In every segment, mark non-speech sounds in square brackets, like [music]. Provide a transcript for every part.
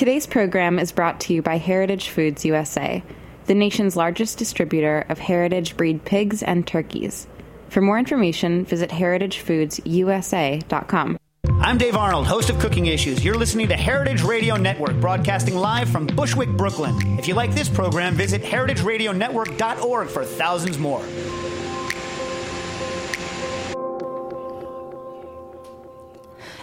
Today's program is brought to you by Heritage Foods USA, the nation's largest distributor of heritage breed pigs and turkeys. For more information, visit heritagefoodsusa.com. I'm Dave Arnold, host of Cooking Issues. You're listening to Heritage Radio Network, broadcasting live from Bushwick, Brooklyn. If you like this program, visit heritageradionetwork.org for thousands more.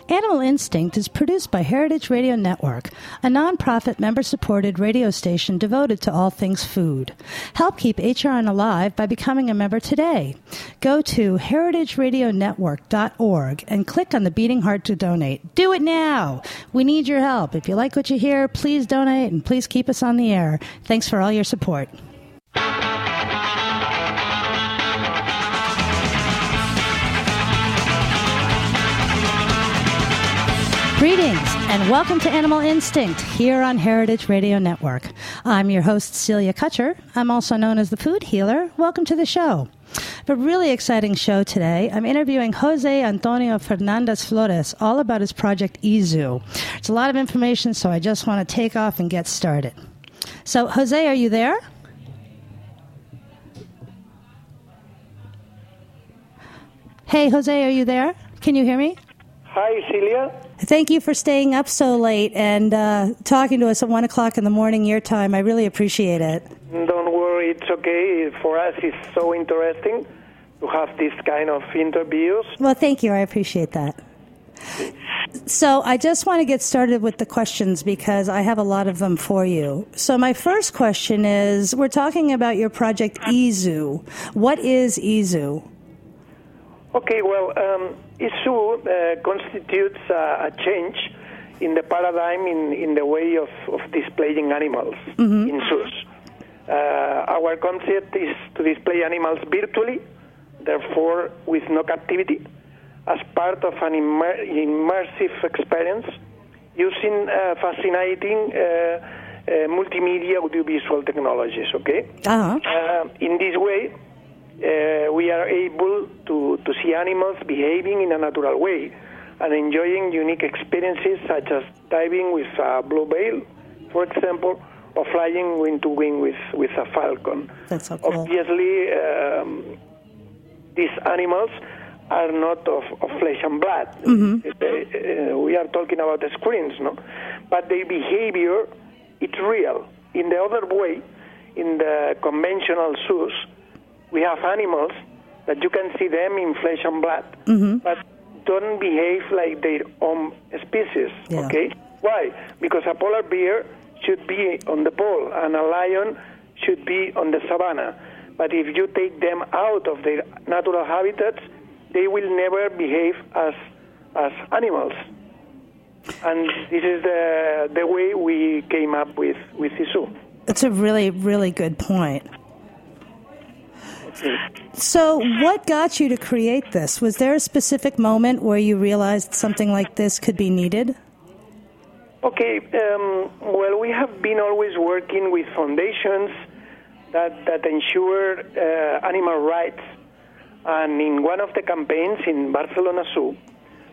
Animal Instinct is produced by Heritage Radio Network, a nonprofit member supported radio station devoted to all things food. Help keep HRN alive by becoming a member today. Go to heritageradionetwork.org and click on the beating heart to donate. Do it now! We need your help. If you like what you hear, please donate and please keep us on the air. Thanks for all your support. Greetings and welcome to Animal Instinct here on Heritage Radio Network. I'm your host, Celia Kutcher. I'm also known as the Food Healer. Welcome to the show. A really exciting show today. I'm interviewing Jose Antonio Fernandez Flores all about his project EZoo. It's a lot of information, so I just want to take off and get started. So, Jose, are you there? Hey, Jose, are you there? Can you hear me? Hi, Celia. Thank you for staying up so late and uh, talking to us at 1 o'clock in the morning your time. I really appreciate it. Don't worry, it's okay. For us, it's so interesting to have this kind of interviews. Well, thank you. I appreciate that. So, I just want to get started with the questions because I have a lot of them for you. So, my first question is we're talking about your project EZoo. What is EZoo? Okay, well, um, EZoo uh, constitutes uh, a change in the paradigm in, in the way of, of displaying animals Mm-hmm. in zoos. Uh, our concept is to display animals virtually, therefore with no captivity, as part of an immer- immersive experience using uh, fascinating uh, uh, multimedia audiovisual technologies, okay? Uh-huh. Uh, in this way, uh, we are able to, to see animals behaving in a natural way and enjoying unique experiences such as diving with a blue whale, for example, or flying wing to wing with, with a falcon. That's so cool. Obviously, um, these animals are not of, of flesh and blood. Uh, uh, we are talking about the screens, no? But their behavior, it's real. In the other way, in the conventional zoos, we have animals that you can see them in flesh and blood, mm-hmm. but don't behave like their own species. Yeah. Okay, why? Because a polar bear should be on the pole, and a lion should be on the savannah. But if you take them out of their natural habitats, they will never behave as as animals. And this is the the way we came up with with EZoo. It's a really, really good point. So, what got you to create this? Was there a specific moment where you realized something like this could be needed? Okay, um, well, we have been always working with foundations that, that ensure uh, animal rights. And in one of the campaigns in Barcelona Zoo,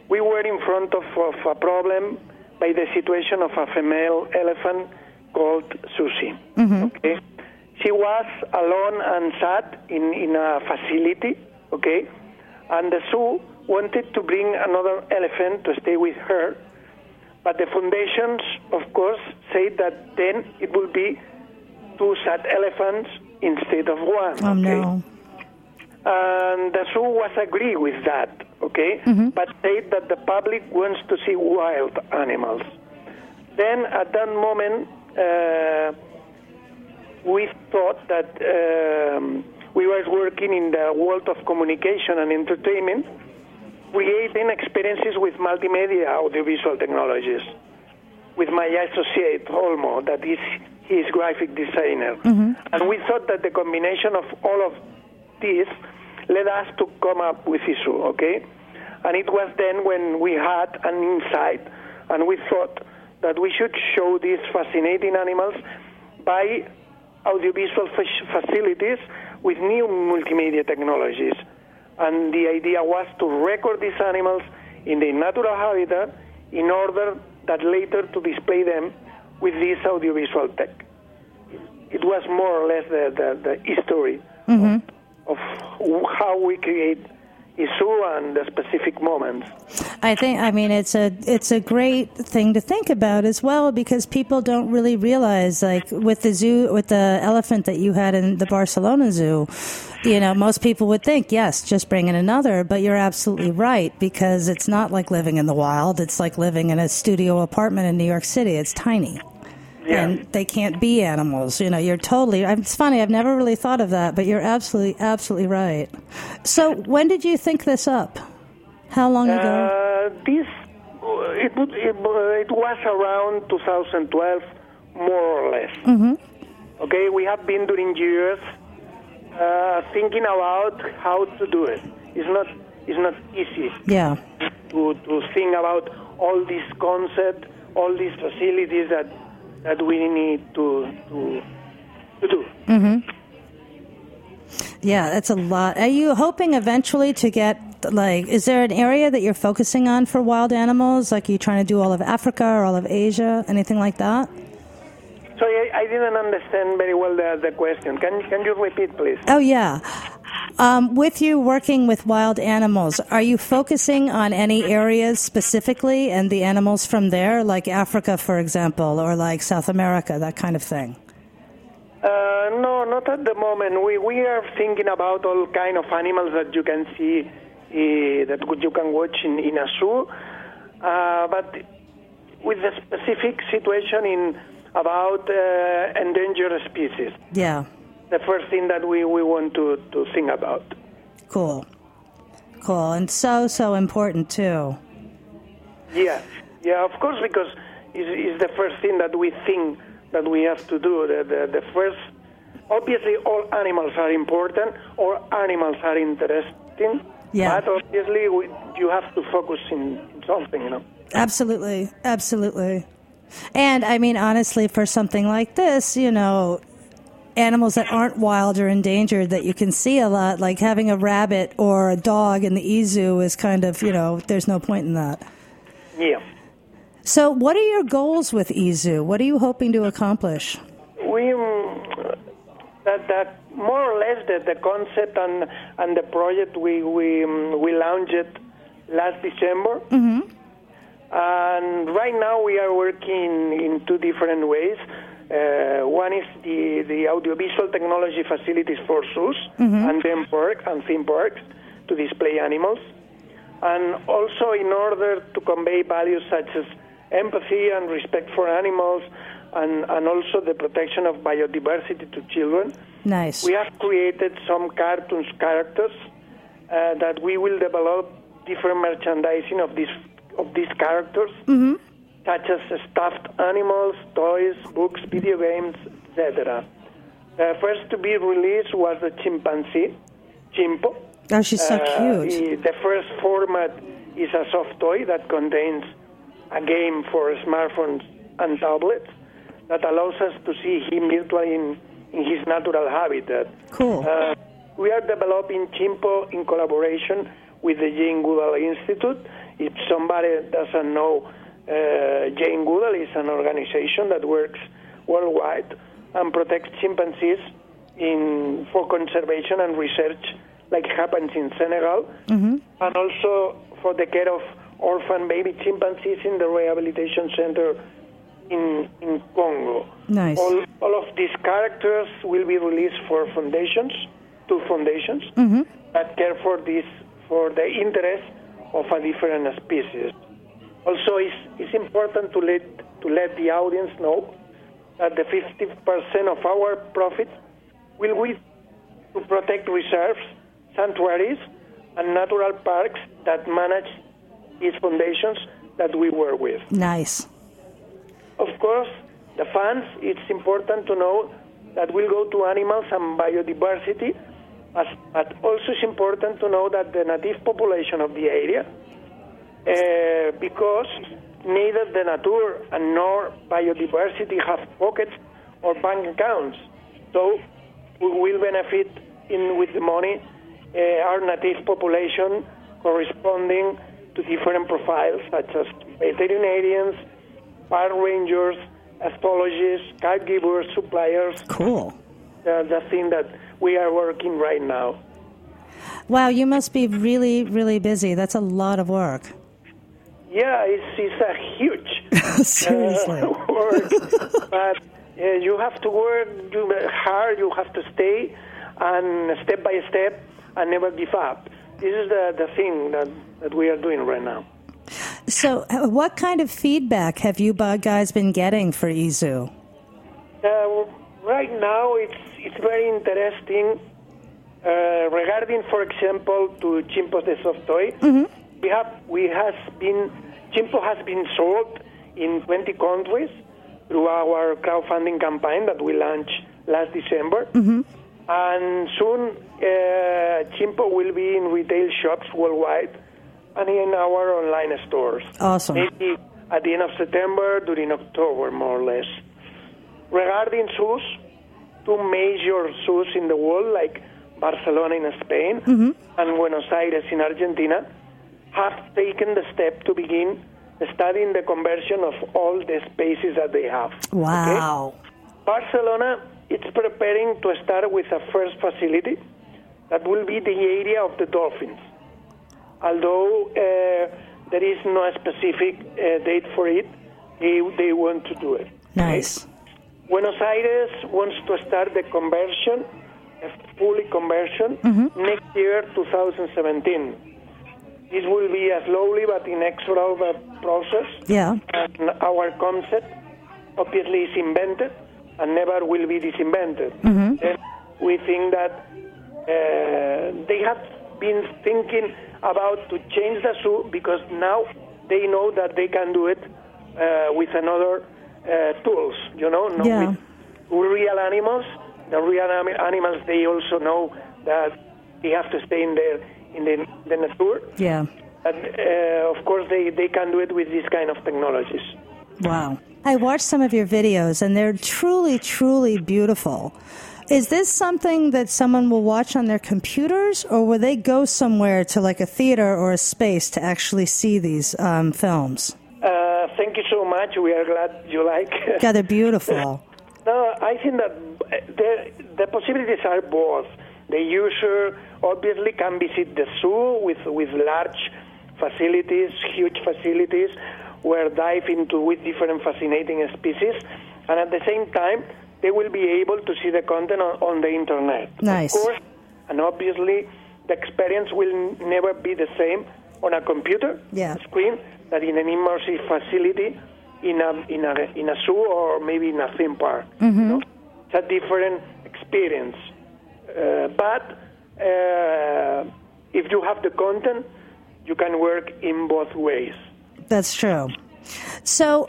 we were in front of, of a problem by the situation of a female elephant called Susie. Okay? She was alone and sad in, in a facility, okay? And the zoo wanted to bring another elephant to stay with her, but the foundations, of course, said that then it will be two sad elephants instead of one. Oh, okay? no. And the zoo was agree with that, okay? But said that the public wants to see wild animals. Then at that moment, uh, we thought that um, we were working in the world of communication and entertainment, creating experiences with multimedia audiovisual technologies. With my associate Olmo, that is his graphic designer, and we thought that the combination of all of this led us to come up with EZoo, okay? And it was then when we had an insight, and we thought that we should show these fascinating animals by audiovisual fac- facilities with new multimedia technologies. And the idea was to record these animals in their natural habitat in order that later to display them with this audiovisual tech. It was more or less the, the, the history Mm-hmm. of, of how we create EZoo and the specific moments. I think I mean it's a it's a great thing to think about as well because people don't really realize like with the zoo with the elephant that you had in the Barcelona zoo you know most people would think yes just bring in another but you're absolutely right because it's not like living in the wild it's like living in a studio apartment in New York City it's tiny Yeah. and they can't be animals. You know, you're totally. It's funny. I've never really thought of that, but you're absolutely, absolutely right. So, when did you think this up? How long ago? Uh, This it, would- it, uh, it was around 2012, more or less. Mm-hmm. Okay, we have been during years uh, thinking about how to do it. It's not it's not easy Yeah. to, to think about all these concepts, all these facilities that that we need to to, to do. Yeah, that's a lot. Are you hoping eventually to get like? Is there an area that you're focusing on for wild animals? Like, are you trying to do all of Africa or all of Asia, anything like that? So I, I didn't understand very well the, the question. Can can you repeat, please? Oh yeah. Um, with you working with wild animals, are you focusing on any areas specifically and the animals from there, like Africa, for example, or like South America, that kind of thing? Uh, no, not at the moment. We we are thinking about all kind of animals that you can see, that you can watch in, in a zoo, uh, but with the specific situation in about uh, endangered species. Yeah. The first thing that we, we want to, to think about. Cool. Cool. And so, so important too. Yeah, yeah, of course, because it's, it's the first thing that we think that we have to do. The, the, the first, obviously, all animals are important, all animals are interesting, Yeah. but obviously, we, you have to focus in, in something, you know. Absolutely. Absolutely. And I mean, honestly, for something like this, you know, animals that aren't wild or endangered that you can see a lot, like having a rabbit or a dog in the zoo is kind of, you know, there's no point in that. Yeah. So, what are your goals with EZoo? What are you hoping to accomplish? We, that, that more or less the, the concept and, and the project we, we, um, we launched last December. And right now we are working in two different ways. Uh, one is the, the audiovisual technology facilities for zoos and theme parks and theme parks to display animals, and also in order to convey values such as empathy and respect for animals, and, and also the protection of biodiversity to children. Nice. We have created some cartoons characters uh, that we will develop different merchandising of these of these characters, such as stuffed animals, toys, books, video games, etc. Uh, first to be released was the chimpanzee, Chimpo. Oh, she's so Uh, cute. the first format is a soft toy that contains a game for smartphones and tablets that allows us to see him virtually in, in his natural habitat. Cool. Uh, we are developing Chimpo in collaboration with the Jane Goodall Institute. If somebody doesn't know, uh, Jane Goodall is an organization that works worldwide and protects chimpanzees in, for conservation and research, like happens in Senegal, and also for the care of orphan baby chimpanzees in the rehabilitation center in, in Congo. Nice. All, all of these characters will be released for foundations, two foundations mm-hmm. that care for this for the interest of a different species. Also, it's, it's important to let to let the audience know that the 50% of our profit will be to protect reserves, sanctuaries, and natural parks that manage these foundations that we work with. Nice. Of course, the funds, it's important to know that will go to animals and biodiversity, as, but also it's important to know that the native population of the area, uh, because neither the nature and nor biodiversity have pockets or bank accounts. So we will benefit in with the money uh, our native population corresponding to different profiles such as veterinarians, park rangers, pathologists, caregivers, suppliers. Cool. Uh, the thing that we are working right now. Wow, you must be really, really busy. That's a lot of work. Yeah, it's, it's a huge [laughs] Seriously. uh, [laughs] work, but uh, you have to work hard. You have to stay, and step by step, and never give up. This is the, the thing that, that we are doing right now. So, uh, what kind of feedback have you guys been getting for EZoo? Uh, right now, it's it's very interesting. Uh, regarding, for example, to Chimpos de soft toy, we have we has been Chimpo has been sold in 20 countries through our crowdfunding campaign that we launched last December, and soon uh, Chimpo will be in retail shops worldwide and in our online stores. Awesome. Maybe at the end of September, during October, more or less. Regarding zoos, two major zoos in the world, like Barcelona in Spain mm-hmm. and Buenos Aires in Argentina, have taken the step to begin studying the conversion of all the spaces that they have. okay? Wow. Barcelona is preparing to start with a first facility that will be the area of the dolphins. Although uh, there is no specific uh, date for it, they, they want to do it. Nice. Buenos Aires wants to start the conversion, a fully conversion, next year, 2017. This will be a slowly but inexorable process. Yeah. And our concept obviously is invented and never will be disinvented. Mm-hmm. We think that uh, they have been thinking about to change the zoo because now they know that they can do it uh, with another uh, tools, you know, not Yeah. with real animals. The real ani- animals, they also know that they have to stay in the in the, the nature. Yeah. And uh, of course, they, they can do it with these kind of technologies. Wow. I watched some of your videos and they're truly, truly beautiful. Is this something that someone will watch on their computers or will they go somewhere to like a theater or a space to actually see these um, films? Uh, thank you so much. We are glad you like. Yeah, they're beautiful. [laughs] no, I think that uh, the, the possibilities are both. The user obviously can visit the zoo with, with large facilities, huge facilities, where dive into with different fascinating species, and at the same time, they will be able to see the content on, on the internet. Nice. Of course, and obviously, the experience will never be the same on a computer Yeah. screen that in an immersive facility in a in a in a zoo or maybe in a theme park. You know? It's a different experience. Uh, but uh, if you have the content, you can work in both ways. That's true. So,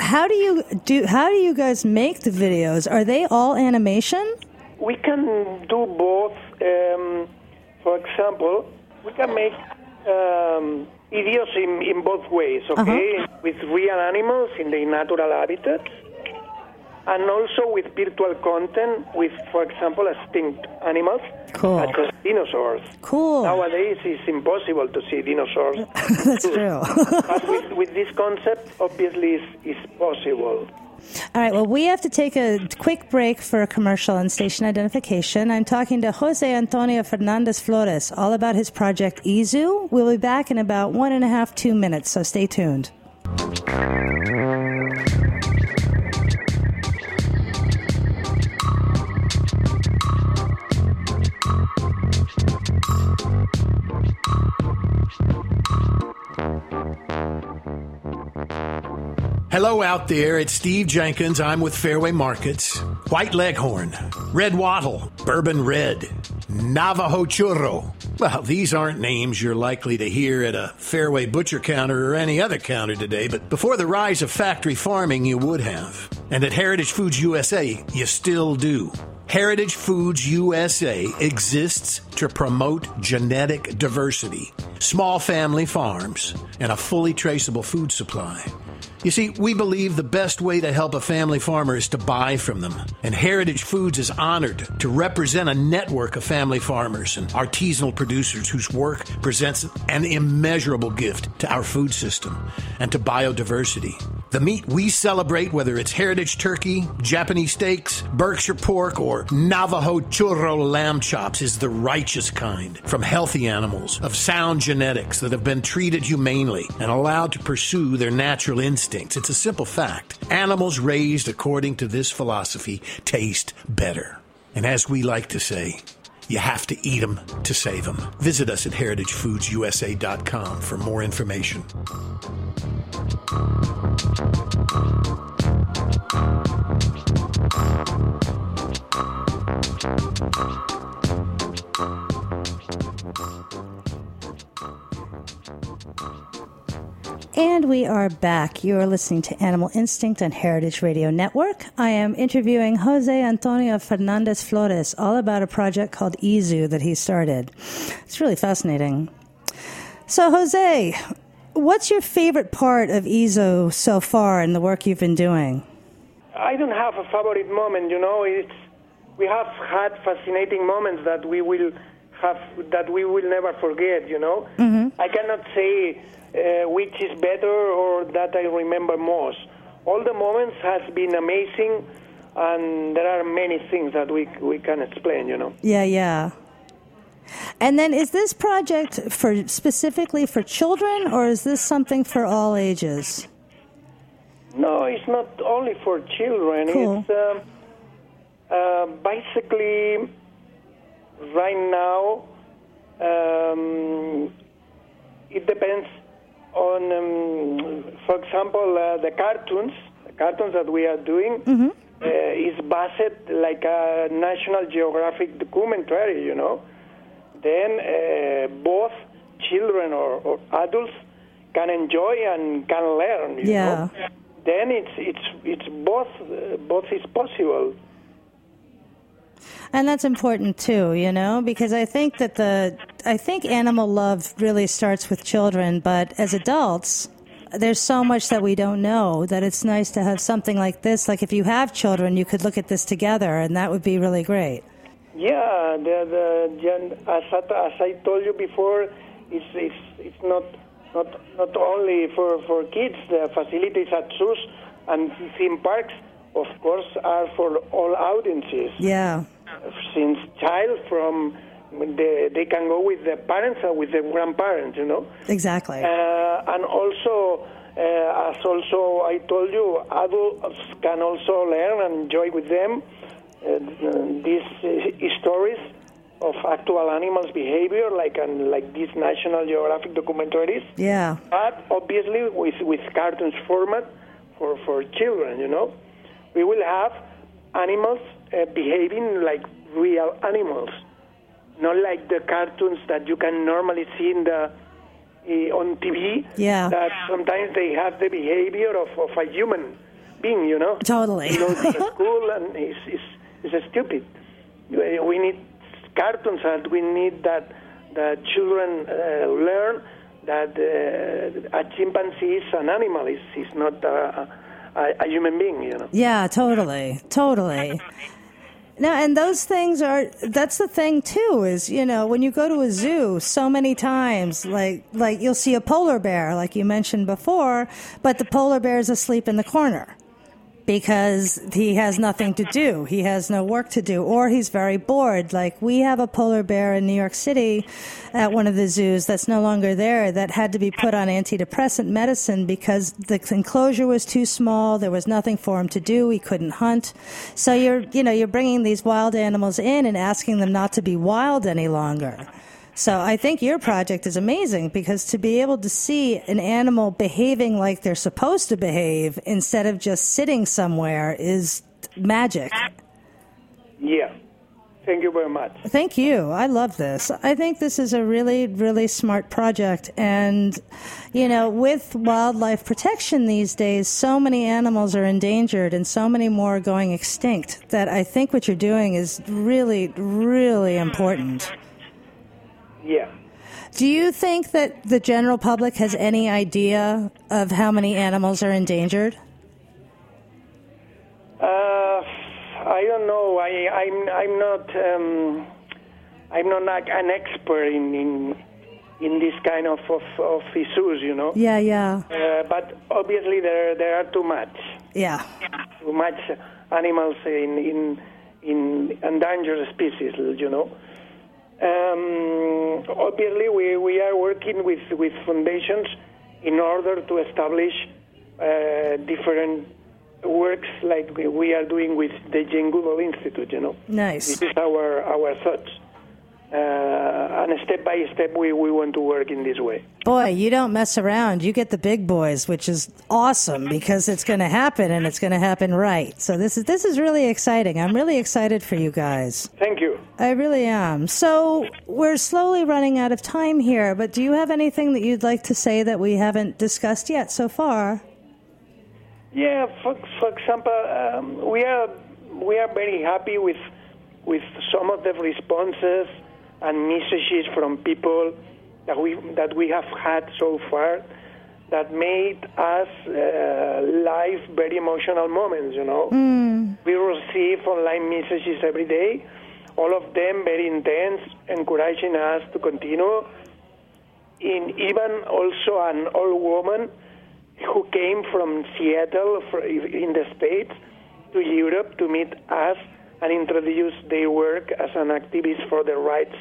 how do you do? How do you guys make the videos? Are they all animation? We can do both. Um, for example, we can make um, videos in, in both ways, okay? With real animals in their natural habitat, and also with virtual content with, for example, extinct animals, Cool. such as dinosaurs. Cool. Nowadays, it's impossible to see dinosaurs. [laughs] That's true. but with, with this concept, obviously, it's, it's possible. All right, well, we have to take a quick break for a commercial and station identification. I'm talking to Jose Antonio Fernandez Flores all about his project EZoo. We'll be back in about one and a half, two minutes, so stay tuned. Hello out there, it's Steve Jenkins. I'm with Fairway Markets. White Leghorn, Red Wattle, Bourbon Red, Navajo Churro. Well, these aren't names you're likely to hear at a Fairway butcher counter or any other counter today, but before the rise of factory farming, you would have. And at Heritage Foods USA, you still do. Heritage Foods USA exists to promote genetic diversity, small family farms, and a fully traceable food supply. You see, we believe the best way to help a family farmer is to buy from them. And Heritage Foods is honored to represent a network of family farmers and artisanal producers whose work presents an immeasurable gift to our food system and to biodiversity. The meat we celebrate, whether it's heritage turkey, Japanese steaks, Berkshire pork, or Navajo churro lamb chops, is the righteous kind from healthy animals of sound genetics that have been treated humanely and allowed to pursue their natural instincts. It's a simple fact. Animals raised according to this philosophy taste better. And as we like to say, you have to eat them to save them. Visit us at heritagefoodsusa.com for more information. And we are back. You are listening to Animal Instinct on Heritage Radio Network. I am interviewing Jose Antonio Fernandez Flores all about a project called EZoo that he started. It's really fascinating. So, Jose, what's your favorite part of EZoo so far in the work you've been doing? I don't have a favorite moment, you know. It's we have had fascinating moments that we will have that we will never forget, you know. Mm-hmm. I cannot say uh, which is better or that I remember most. All the moments has been amazing, and there are many things that we we can explain. You know. Yeah, yeah. And then, is this project for specifically for children, or is this something for all ages? No, it's not only for children. Cool. It's um, uh, basically right now. Um, it depends on, um, for example, uh, the cartoons, the cartoons that we are doing, uh, is based like a National Geographic documentary, you know. Then uh, both children or, or adults can enjoy and can learn. You Yeah. Know? Then it's it's it's both uh, both is possible. And that's important too, you know, because I think that the I think animal love really starts with children, but as adults, there's so much that we don't know that it's nice to have something like this. Like if you have children, you could look at this together, and that would be really great. Yeah, the, the as, as I told you before, it's it's, it's not not not only for, for kids. The facilities at zoos and theme parks, of course, are for all audiences. Yeah, Since child from the, they can go with the parents or with the grandparents, you know. exactly. Uh, and also, uh, as also I told you, adults can also learn and enjoy with them uh, these uh, stories of actual animals' behavior, like and like these National Geographic documentaries. Yeah, But obviously, with with cartoons format for for children, you know, we will have animals uh, behaving like real animals, not like the cartoons that you can normally see in the uh, on TV. Yeah. That sometimes they have the behavior of, of a human being, you know. totally. He goes to school and is is is stupid. We need cartoons and we need that the children uh, learn that uh, a chimpanzee is an animal. Is is not a, a, a human being, you know. Yeah, totally, totally. No, and those things are that's the thing too is, you know, when you go to a zoo so many times like like you'll see a polar bear like you mentioned before, but the polar bear is asleep in the corner because he has nothing to do. He has no work to do or he's very bored. Like we have a polar bear in New York City at one of the zoos that's no longer there that had to be put on antidepressant medicine because the enclosure was too small. There was nothing for him to do. He couldn't hunt. So you're, you know, you're bringing these wild animals in and asking them not to be wild any longer. So I think your project is amazing because to be able to see an animal behaving like they're supposed to behave instead of just sitting somewhere is magic. Yeah. Thank you very much. Thank you. I love this. I think this is a really, really smart project. And, you know, with wildlife protection these days, so many animals are endangered and so many more are going extinct that I think what you're doing is really, really important. Yeah. Do you think that the general public has any idea of how many animals are endangered? Uh, I don't know. I, I'm I'm not um, I'm not like an expert in, in in this kind of, of, of issues, you know. Yeah, yeah. Uh, but obviously there there are too much, Yeah. too much animals in in in endangered species, you know. Um, obviously, we, we are working with, with foundations in order to establish uh, different works like we- are doing with the Jane Goodall Institute, you know. Nice. This is our, our thoughts. Uh, and step by step, we, we want to work in this way. Boy, you don't mess around. You get the big boys, which is awesome because it's going to happen and it's going to happen right. So this is this is really exciting. I'm really excited for you guys. Thank you. I really am. So we're slowly running out of time here, but do you have anything that you'd like to say that we haven't discussed yet so far? Yeah, for, for example, um, we are we are very happy with with some of the responses and messages from people that we that we have had so far that made us uh, live very emotional moments. You know, we receive online messages every day, all of them very intense, encouraging us to continue. In even also an old woman who came from Seattle in the States to Europe to meet us and introduce their work as an activist for the rights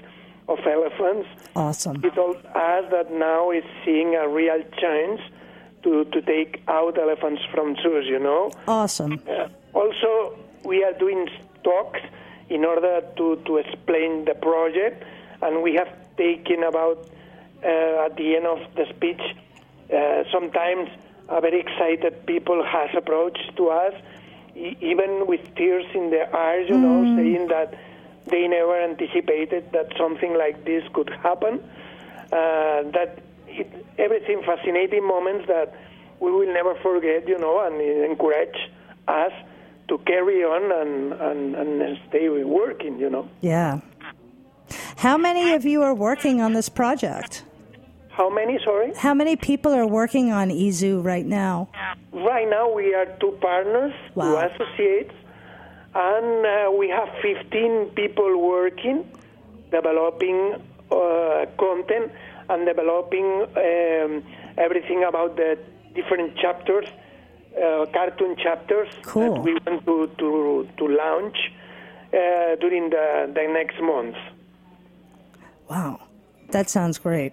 of elephants. Awesome. He told us that now is seeing a real chance to, to take out elephants from zoos, you know. Awesome. Uh, also, we are doing talks in order to, to explain the project, and we have taken about, uh, at the end of the speech, uh, sometimes a very excited people has approached to us, e- even with tears in their eyes, you know, saying that they never anticipated that something like this could happen. Uh, that it, everything fascinating moments that we will never forget, you know, and encourage us to carry on and, and, and stay working, you know. Yeah. How many of you are working on this project? How many, sorry? How many people are working on EZoo right now? Right now we are two partners, Wow. two associates, and uh, we have 15 people working, developing uh, content and developing um, everything about the different chapters, uh, cartoon chapters Cool. that we want to, to, to launch uh, during the, the next month. Wow. That sounds great.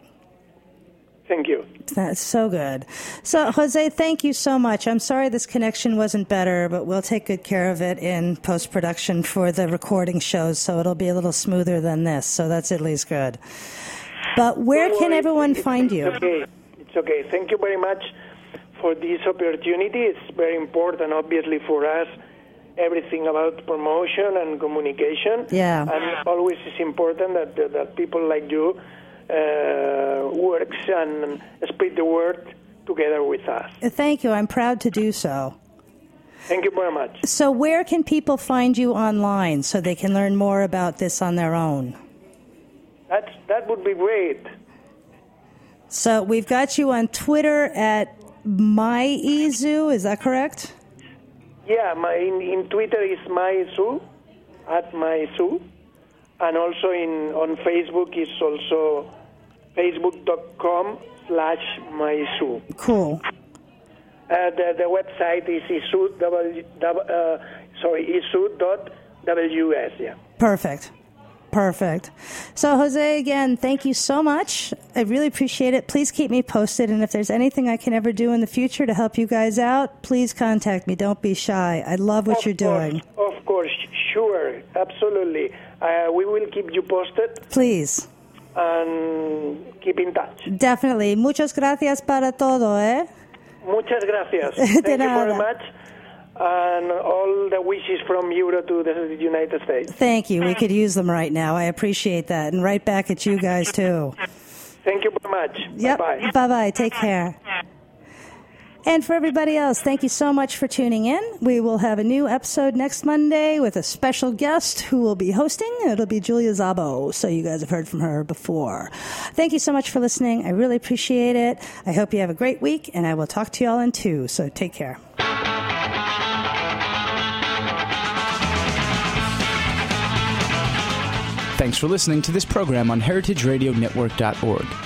Thank you. That's so good. So, Jose, thank you so much. I'm sorry this connection wasn't better, but we'll take good care of it in post production for the recording shows, so it'll be a little smoother than this. So that's at least good. But where Don't can everyone it's- find it's you? Okay. It's okay. Thank you very much for this opportunity. It's very important, obviously, for us. Everything about promotion and communication. Yeah. And always it's important that that people like you Uh, works and spread the word together with us. Thank you. I'm proud to do so. Thank you very much. So, where can people find you online so they can learn more about this on their own? That's that would be great. So, we've got you on Twitter at MyEZoo, is that correct? Yeah, my in, in Twitter is MyEZoo at MyEZoo, and also in on Facebook is also facebook.com slash MyEZoo. Cool. Uh, the the website is ezoo w, w, uh, sorry ezoo dot ws. Yeah. Perfect. Perfect. So, Jose, again, thank you so much. I really appreciate it. Please keep me posted. And if there's anything I can ever do in the future to help you guys out, please contact me. Don't be shy. I love what Of you're doing. course, Of course, sure, absolutely. Uh, we will keep you posted Please. And keep in touch. Definitely. Muchas gracias para todo, eh? Muchas gracias. [laughs] Thank you very much. And all the wishes from Europe to the United States. Thank you. We could use them right now. I appreciate that. And right back at you guys, too. Thank you very much. Yep. Bye. Bye bye. Take care. And for everybody else, thank you so much for tuning in. We will have a new episode next Monday with a special guest who will be hosting. It'll be Julia Szabo. So you guys have heard from her before. Thank you so much for listening. I really appreciate it. I hope you have a great week, and I will talk to you all in two. So take care. Thanks for listening to this program on heritageradionetwork.org.